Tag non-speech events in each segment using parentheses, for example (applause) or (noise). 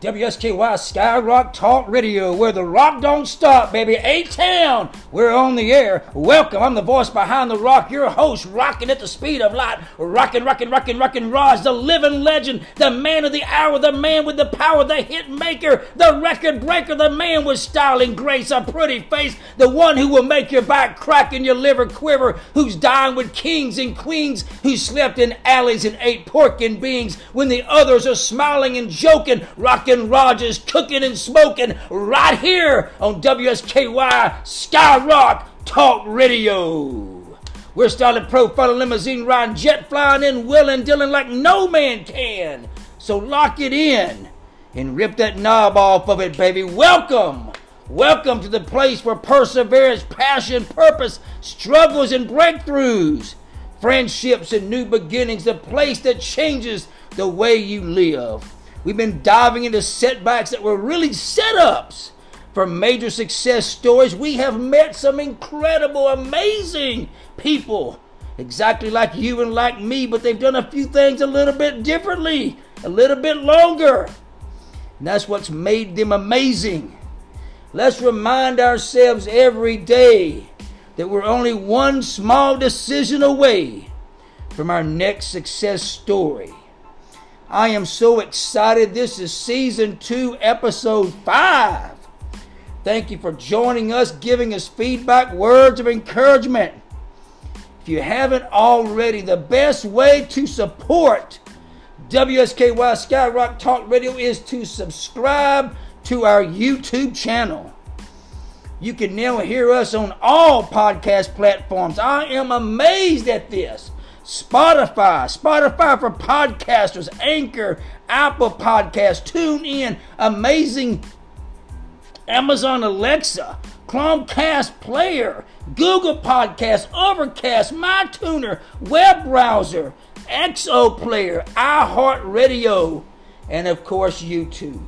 WSKY Skyrock Talk Radio, where the rock don't stop, baby. A Town, we're on the air. Welcome, I'm the voice behind the rock, your host, rocking at the speed of light. Rocking, rocking, rocking, rocking, Raj, the living legend, the man of the hour, the man with the power, the hit maker, the record breaker, the man with style and grace, a pretty face, the one who will make your back crack and your liver quiver, who's dined with kings and queens, who slept in alleys and ate pork and beans when the others are smiling and joking, rocking Rogers cooking and smoking right here on WSKY Skyrock Talk Radio. We're starting profile limousine riding, jet flying in, willing, dealing like no man can. So lock it in and rip that knob off of it, baby. Welcome. Welcome to the place where perseverance, passion, purpose, struggles, and breakthroughs, friendships, and new beginnings, the place that changes the way you live. We've been diving into setbacks that were really setups for major success stories. We have met some incredible, amazing people, exactly like you and like me, but they've done a few things a little bit differently, a little bit longer. And that's what's made them amazing. Let's remind ourselves every day that we're only one small decision away from our next success story. I am so excited. This is season two, episode five. Thank you for joining us, giving us feedback, words of encouragement. If you haven't already, the best way to support WSKY Skyrock Talk Radio is to subscribe to our YouTube channel. You can now hear us on all podcast platforms. I am amazed at this. Spotify, Spotify for podcasters, Anchor, Apple Podcasts, Tune In, Amazing, Amazon Alexa, Chromecast Player, Google Podcasts, Overcast, MyTuner, Web Browser, XO Player, iHeartRadio, and of course YouTube.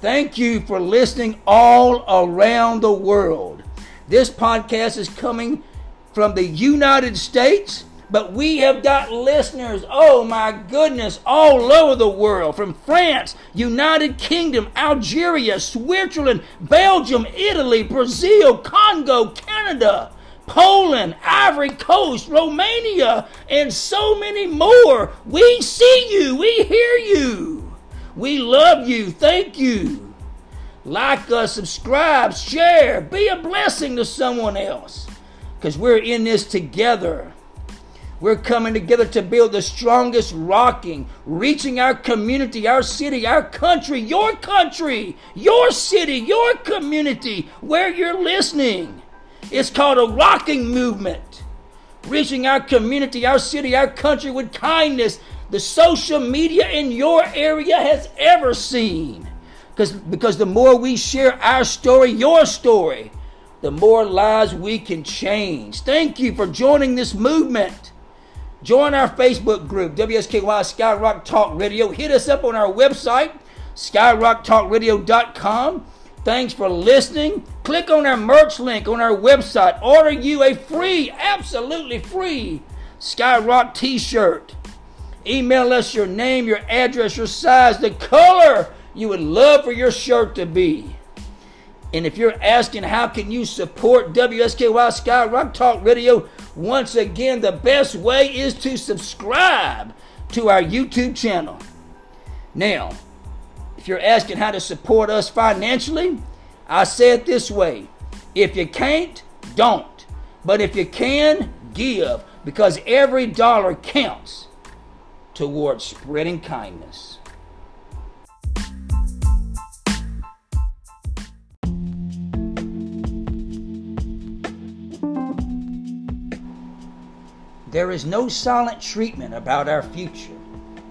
Thank you for listening all around the world. This podcast is coming from the United States but we have got listeners, oh my goodness, all over the world from France, United Kingdom, Algeria, Switzerland, Belgium, Italy, Brazil, Congo, Canada, Poland, Ivory Coast, Romania, and so many more. We see you, we hear you, we love you, thank you. Like us, subscribe, share, be a blessing to someone else because we're in this together. We're coming together to build the strongest rocking, reaching our community, our city, our country, your country, your city, your community, where you're listening. It's called a rocking movement. Reaching our community, our city, our country with kindness, the social media in your area has ever seen. Because, because the more we share our story, your story, the more lives we can change. Thank you for joining this movement. Join our Facebook group, WSKY Skyrock Talk Radio. Hit us up on our website, skyrocktalkradio.com. Thanks for listening. Click on our merch link on our website. Order you a free, absolutely free Skyrock t shirt. Email us your name, your address, your size, the color you would love for your shirt to be. And if you're asking how can you support WSKY Skyrock Talk Radio, once again, the best way is to subscribe to our YouTube channel. Now, if you're asking how to support us financially, I say it this way if you can't, don't. But if you can, give, because every dollar counts towards spreading kindness. There is no silent treatment about our future.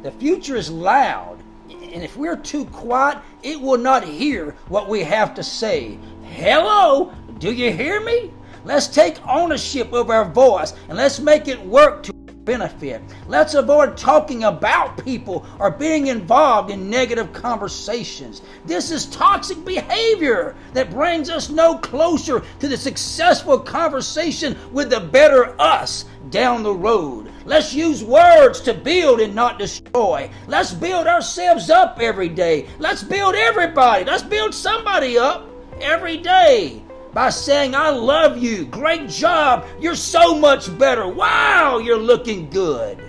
The future is loud, and if we're too quiet, it will not hear what we have to say. Hello, do you hear me? Let's take ownership of our voice and let's make it work to benefit. Let's avoid talking about people or being involved in negative conversations. This is toxic behavior that brings us no closer to the successful conversation with the better us down the road. Let's use words to build and not destroy. Let's build ourselves up every day. Let's build everybody. Let's build somebody up every day by saying, I love you. Great job. You're so much better. Wow, you're looking good.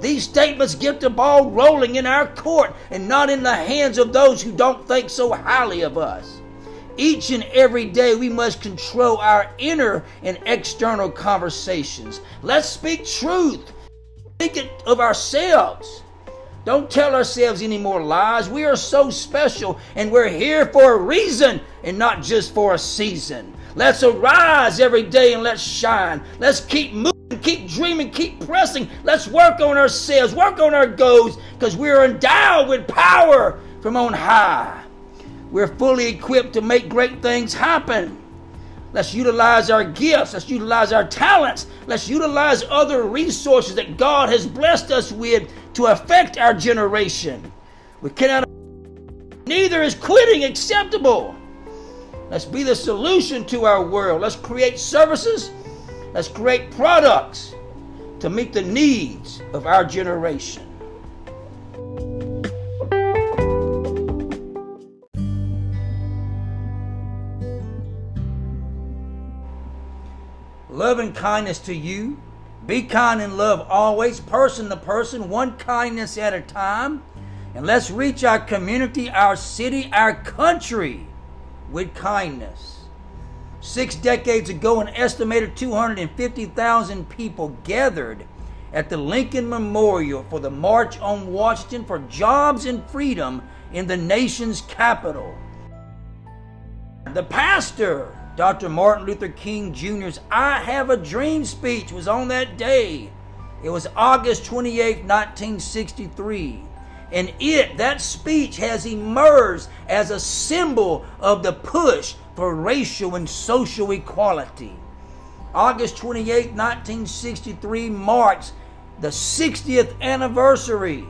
These statements get the ball rolling in our court and not in the hands of those who don't think so highly of us. Each and every day, we must control our inner and external conversations. Let's speak truth. Speak it of ourselves. Don't tell ourselves any more lies. We are so special and we're here for a reason and not just for a season. Let's arise every day and let's shine. Let's keep moving keep dreaming, keep pressing. Let's work on ourselves, work on our goals, because we're endowed with power from on high. We're fully equipped to make great things happen. Let's utilize our gifts. Let's utilize our talents. Let's utilize other resources that God has blessed us with to affect our generation. We cannot, neither is quitting acceptable. Let's be the solution to our world. Let's create services Let's create products to meet the needs of our generation. Love and kindness to you. Be kind and love always, person to person, one kindness at a time. And let's reach our community, our city, our country with kindness. Six decades ago, an estimated 250,000 people gathered at the Lincoln Memorial for the March on Washington for Jobs and Freedom in the nation's capital. The pastor, Dr. Martin Luther King Jr.'s I Have a Dream speech was on that day. It was August 28, 1963. And it, that speech, has emerged as a symbol of the push for racial and social equality. August 28, 1963 marks the 60th anniversary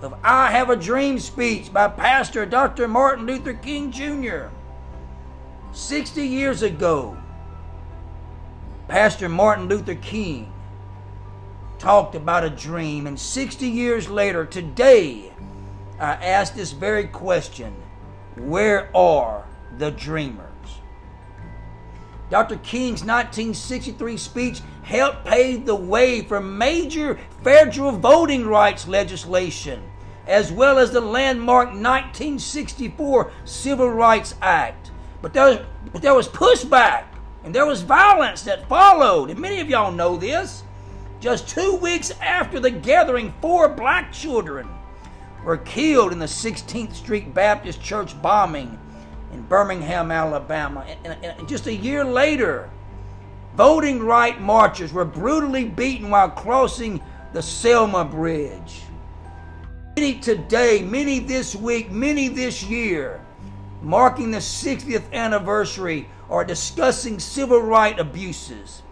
of I Have a Dream speech by Pastor Dr. Martin Luther King Jr. 60 years ago, Pastor Martin Luther King talked about a dream, and 60 years later, today, I ask this very question Where are the dreamers? Dr. King's 1963 speech helped pave the way for major federal voting rights legislation, as well as the landmark 1964 Civil Rights Act. But there was, but there was pushback and there was violence that followed, and many of y'all know this. Just two weeks after the gathering, four black children were killed in the 16th Street Baptist Church bombing in Birmingham, Alabama. And, and, and just a year later, voting right marchers were brutally beaten while crossing the Selma Bridge. Many today, many this week, many this year, marking the 60th anniversary, are discussing civil right abuses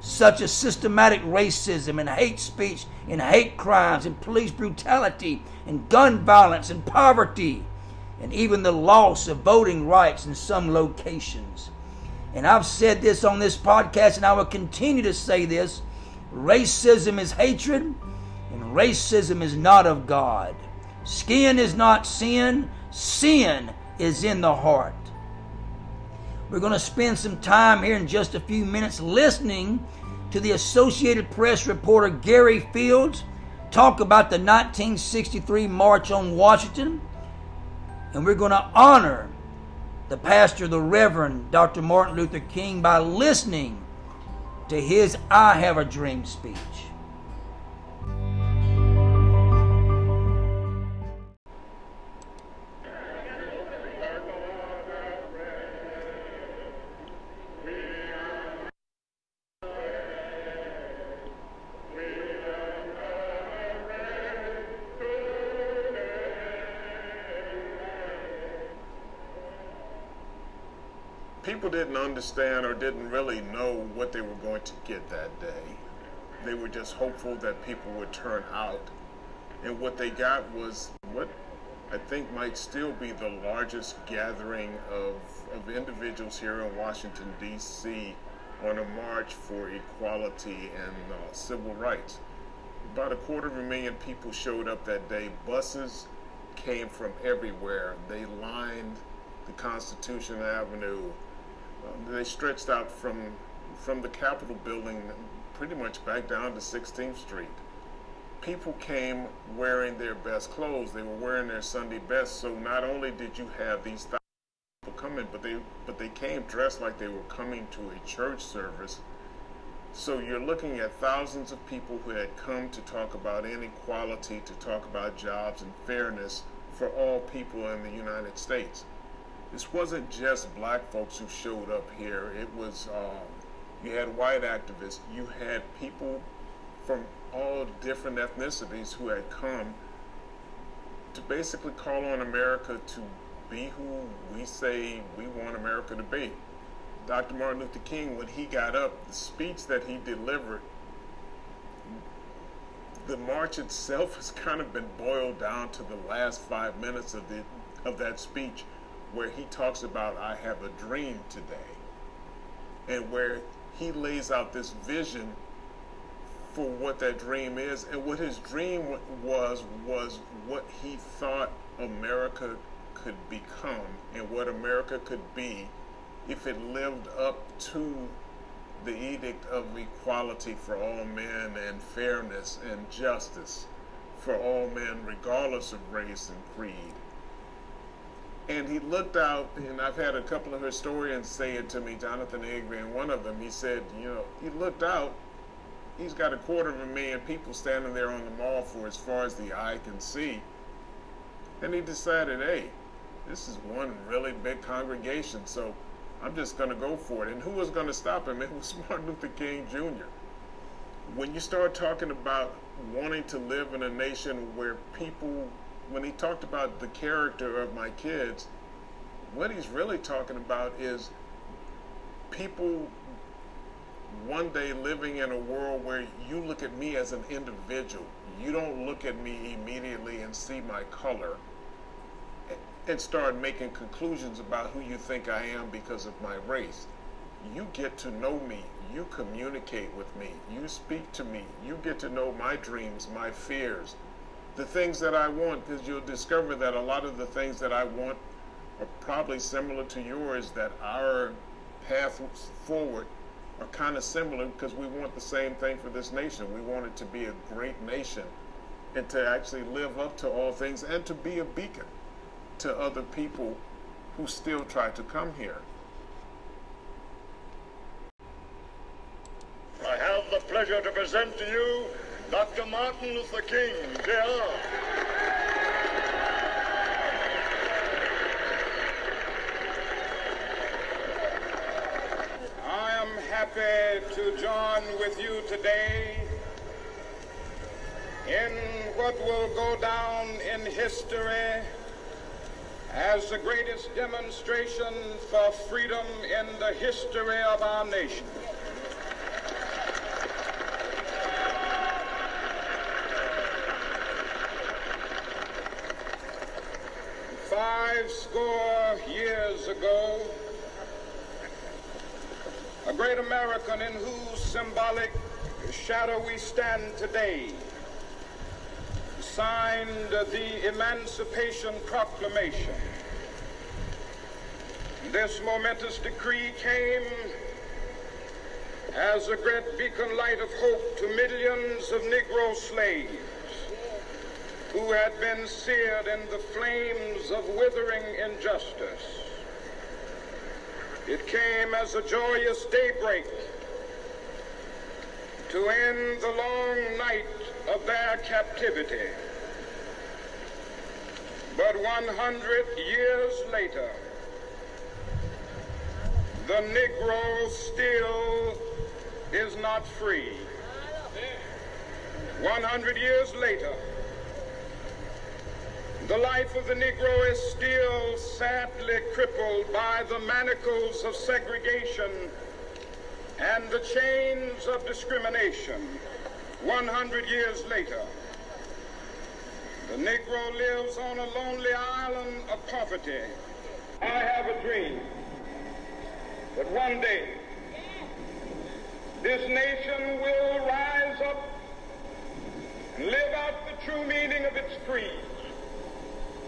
such as systematic racism and hate speech and hate crimes and police brutality and gun violence and poverty and even the loss of voting rights in some locations. And I've said this on this podcast, and I will continue to say this racism is hatred, and racism is not of God. Skin is not sin, sin is in the heart. We're going to spend some time here in just a few minutes listening to the Associated Press reporter Gary Fields talk about the 1963 March on Washington and we're going to honor the pastor, the Reverend Dr. Martin Luther King, by listening to his I Have a Dream speech. Didn't understand or didn't really know what they were going to get that day. They were just hopeful that people would turn out. And what they got was what I think might still be the largest gathering of, of individuals here in Washington, D.C. on a march for equality and uh, civil rights. About a quarter of a million people showed up that day. Buses came from everywhere. They lined the Constitution Avenue. They stretched out from from the Capitol building pretty much back down to 16th Street. People came wearing their best clothes. They were wearing their Sunday best. So not only did you have these people coming, but they but they came dressed like they were coming to a church service. So you're looking at thousands of people who had come to talk about inequality, to talk about jobs and fairness for all people in the United States. This wasn't just black folks who showed up here. It was um, you had white activists, you had people from all different ethnicities who had come to basically call on America to be who we say we want America to be. Dr. Martin Luther King, when he got up, the speech that he delivered, the march itself has kind of been boiled down to the last five minutes of the of that speech, where he talks about "I have a dream today," and where he lays out this vision for what that dream is. And what his dream was was what he thought America could become and what America could be if it lived up to the edict of equality for all men and fairness and justice for all men regardless of race and creed and he looked out, and I've had a couple of historians say it to me, Jonathan and one of them, he said, you know, he looked out, he's got a quarter of a million people standing there on the mall for as far as the eye can see. And he decided, hey, this is one really big congregation, so I'm just going to go for it. And who was going to stop him? (laughs) It was Martin Luther King Jr. When you start talking about wanting to live in a nation where people when he talked about the character of my kids, what he's really talking about is people one day living in a world where you look at me as an individual. You don't look at me immediately and see my color and start making conclusions about who you think I am because of my race. You get to know me. You communicate with me. You speak to me. You get to know my dreams, my fears, the things that I want because you'll discover that a lot of the things that I want are probably similar to yours, that our path forward are kind of similar because we want the same thing for this nation. We want it to be a great nation and to actually live up to all things and to be a beacon to other people who still try to come here. I have the pleasure to present to you Dr. Martin Luther King, Jr. I am happy to join with you today in what will go down in history as the greatest demonstration for freedom in the history of our nation. Five score years ago, a great American in whose symbolic shadow we stand today signed the Emancipation Proclamation. This momentous decree came as a great beacon light of hope to millions of Negro slaves who had been seared in the flames of withering injustice. It came as a joyous daybreak to end the long night of their captivity. But 100 years later, the Negro still is not free. 100 years later, the life of the Negro is still sadly crippled by the manacles of segregation and the chains of discrimination. 100 years later, the Negro lives on a lonely island of poverty. I have a dream that one day this nation will rise up and live out the true meaning of its creed.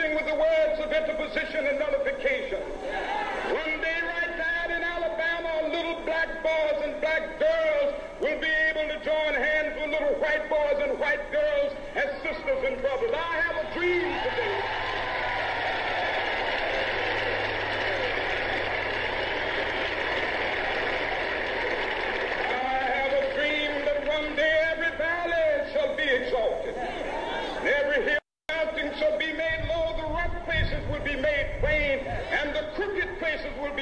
with the words of interposition and nullification. One day right there in Alabama, little black boys and black girls will be able to join hands with little white boys and white girls as sisters and brothers. I have a dream today.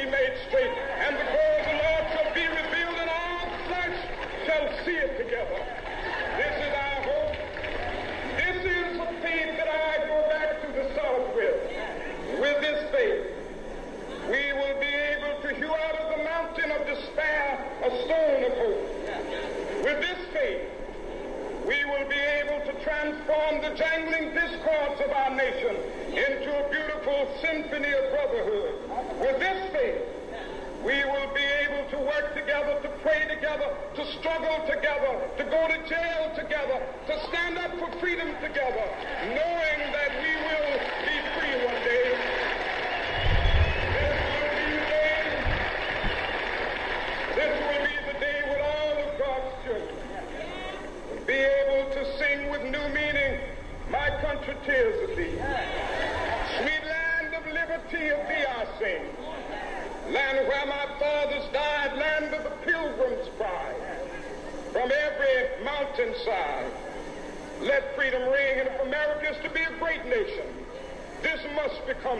Be made straight. Together, to stand up for freedom together, knowing that we will be free one day. This will be the day. This will be the day when all of God's children will be able to sing with new meaning, My country tears of thee. Sweet land of liberty of thee I sing. Land where my fathers died, land of the pilgrim's pride. From every mountainside, let freedom ring. And if America is to be a great nation, this must become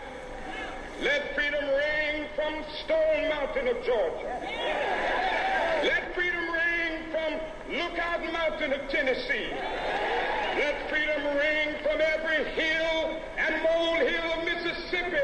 let freedom ring from Stone Mountain of Georgia. Let freedom ring from Lookout Mountain of Tennessee. Let freedom ring from every hill and molehill of Mississippi,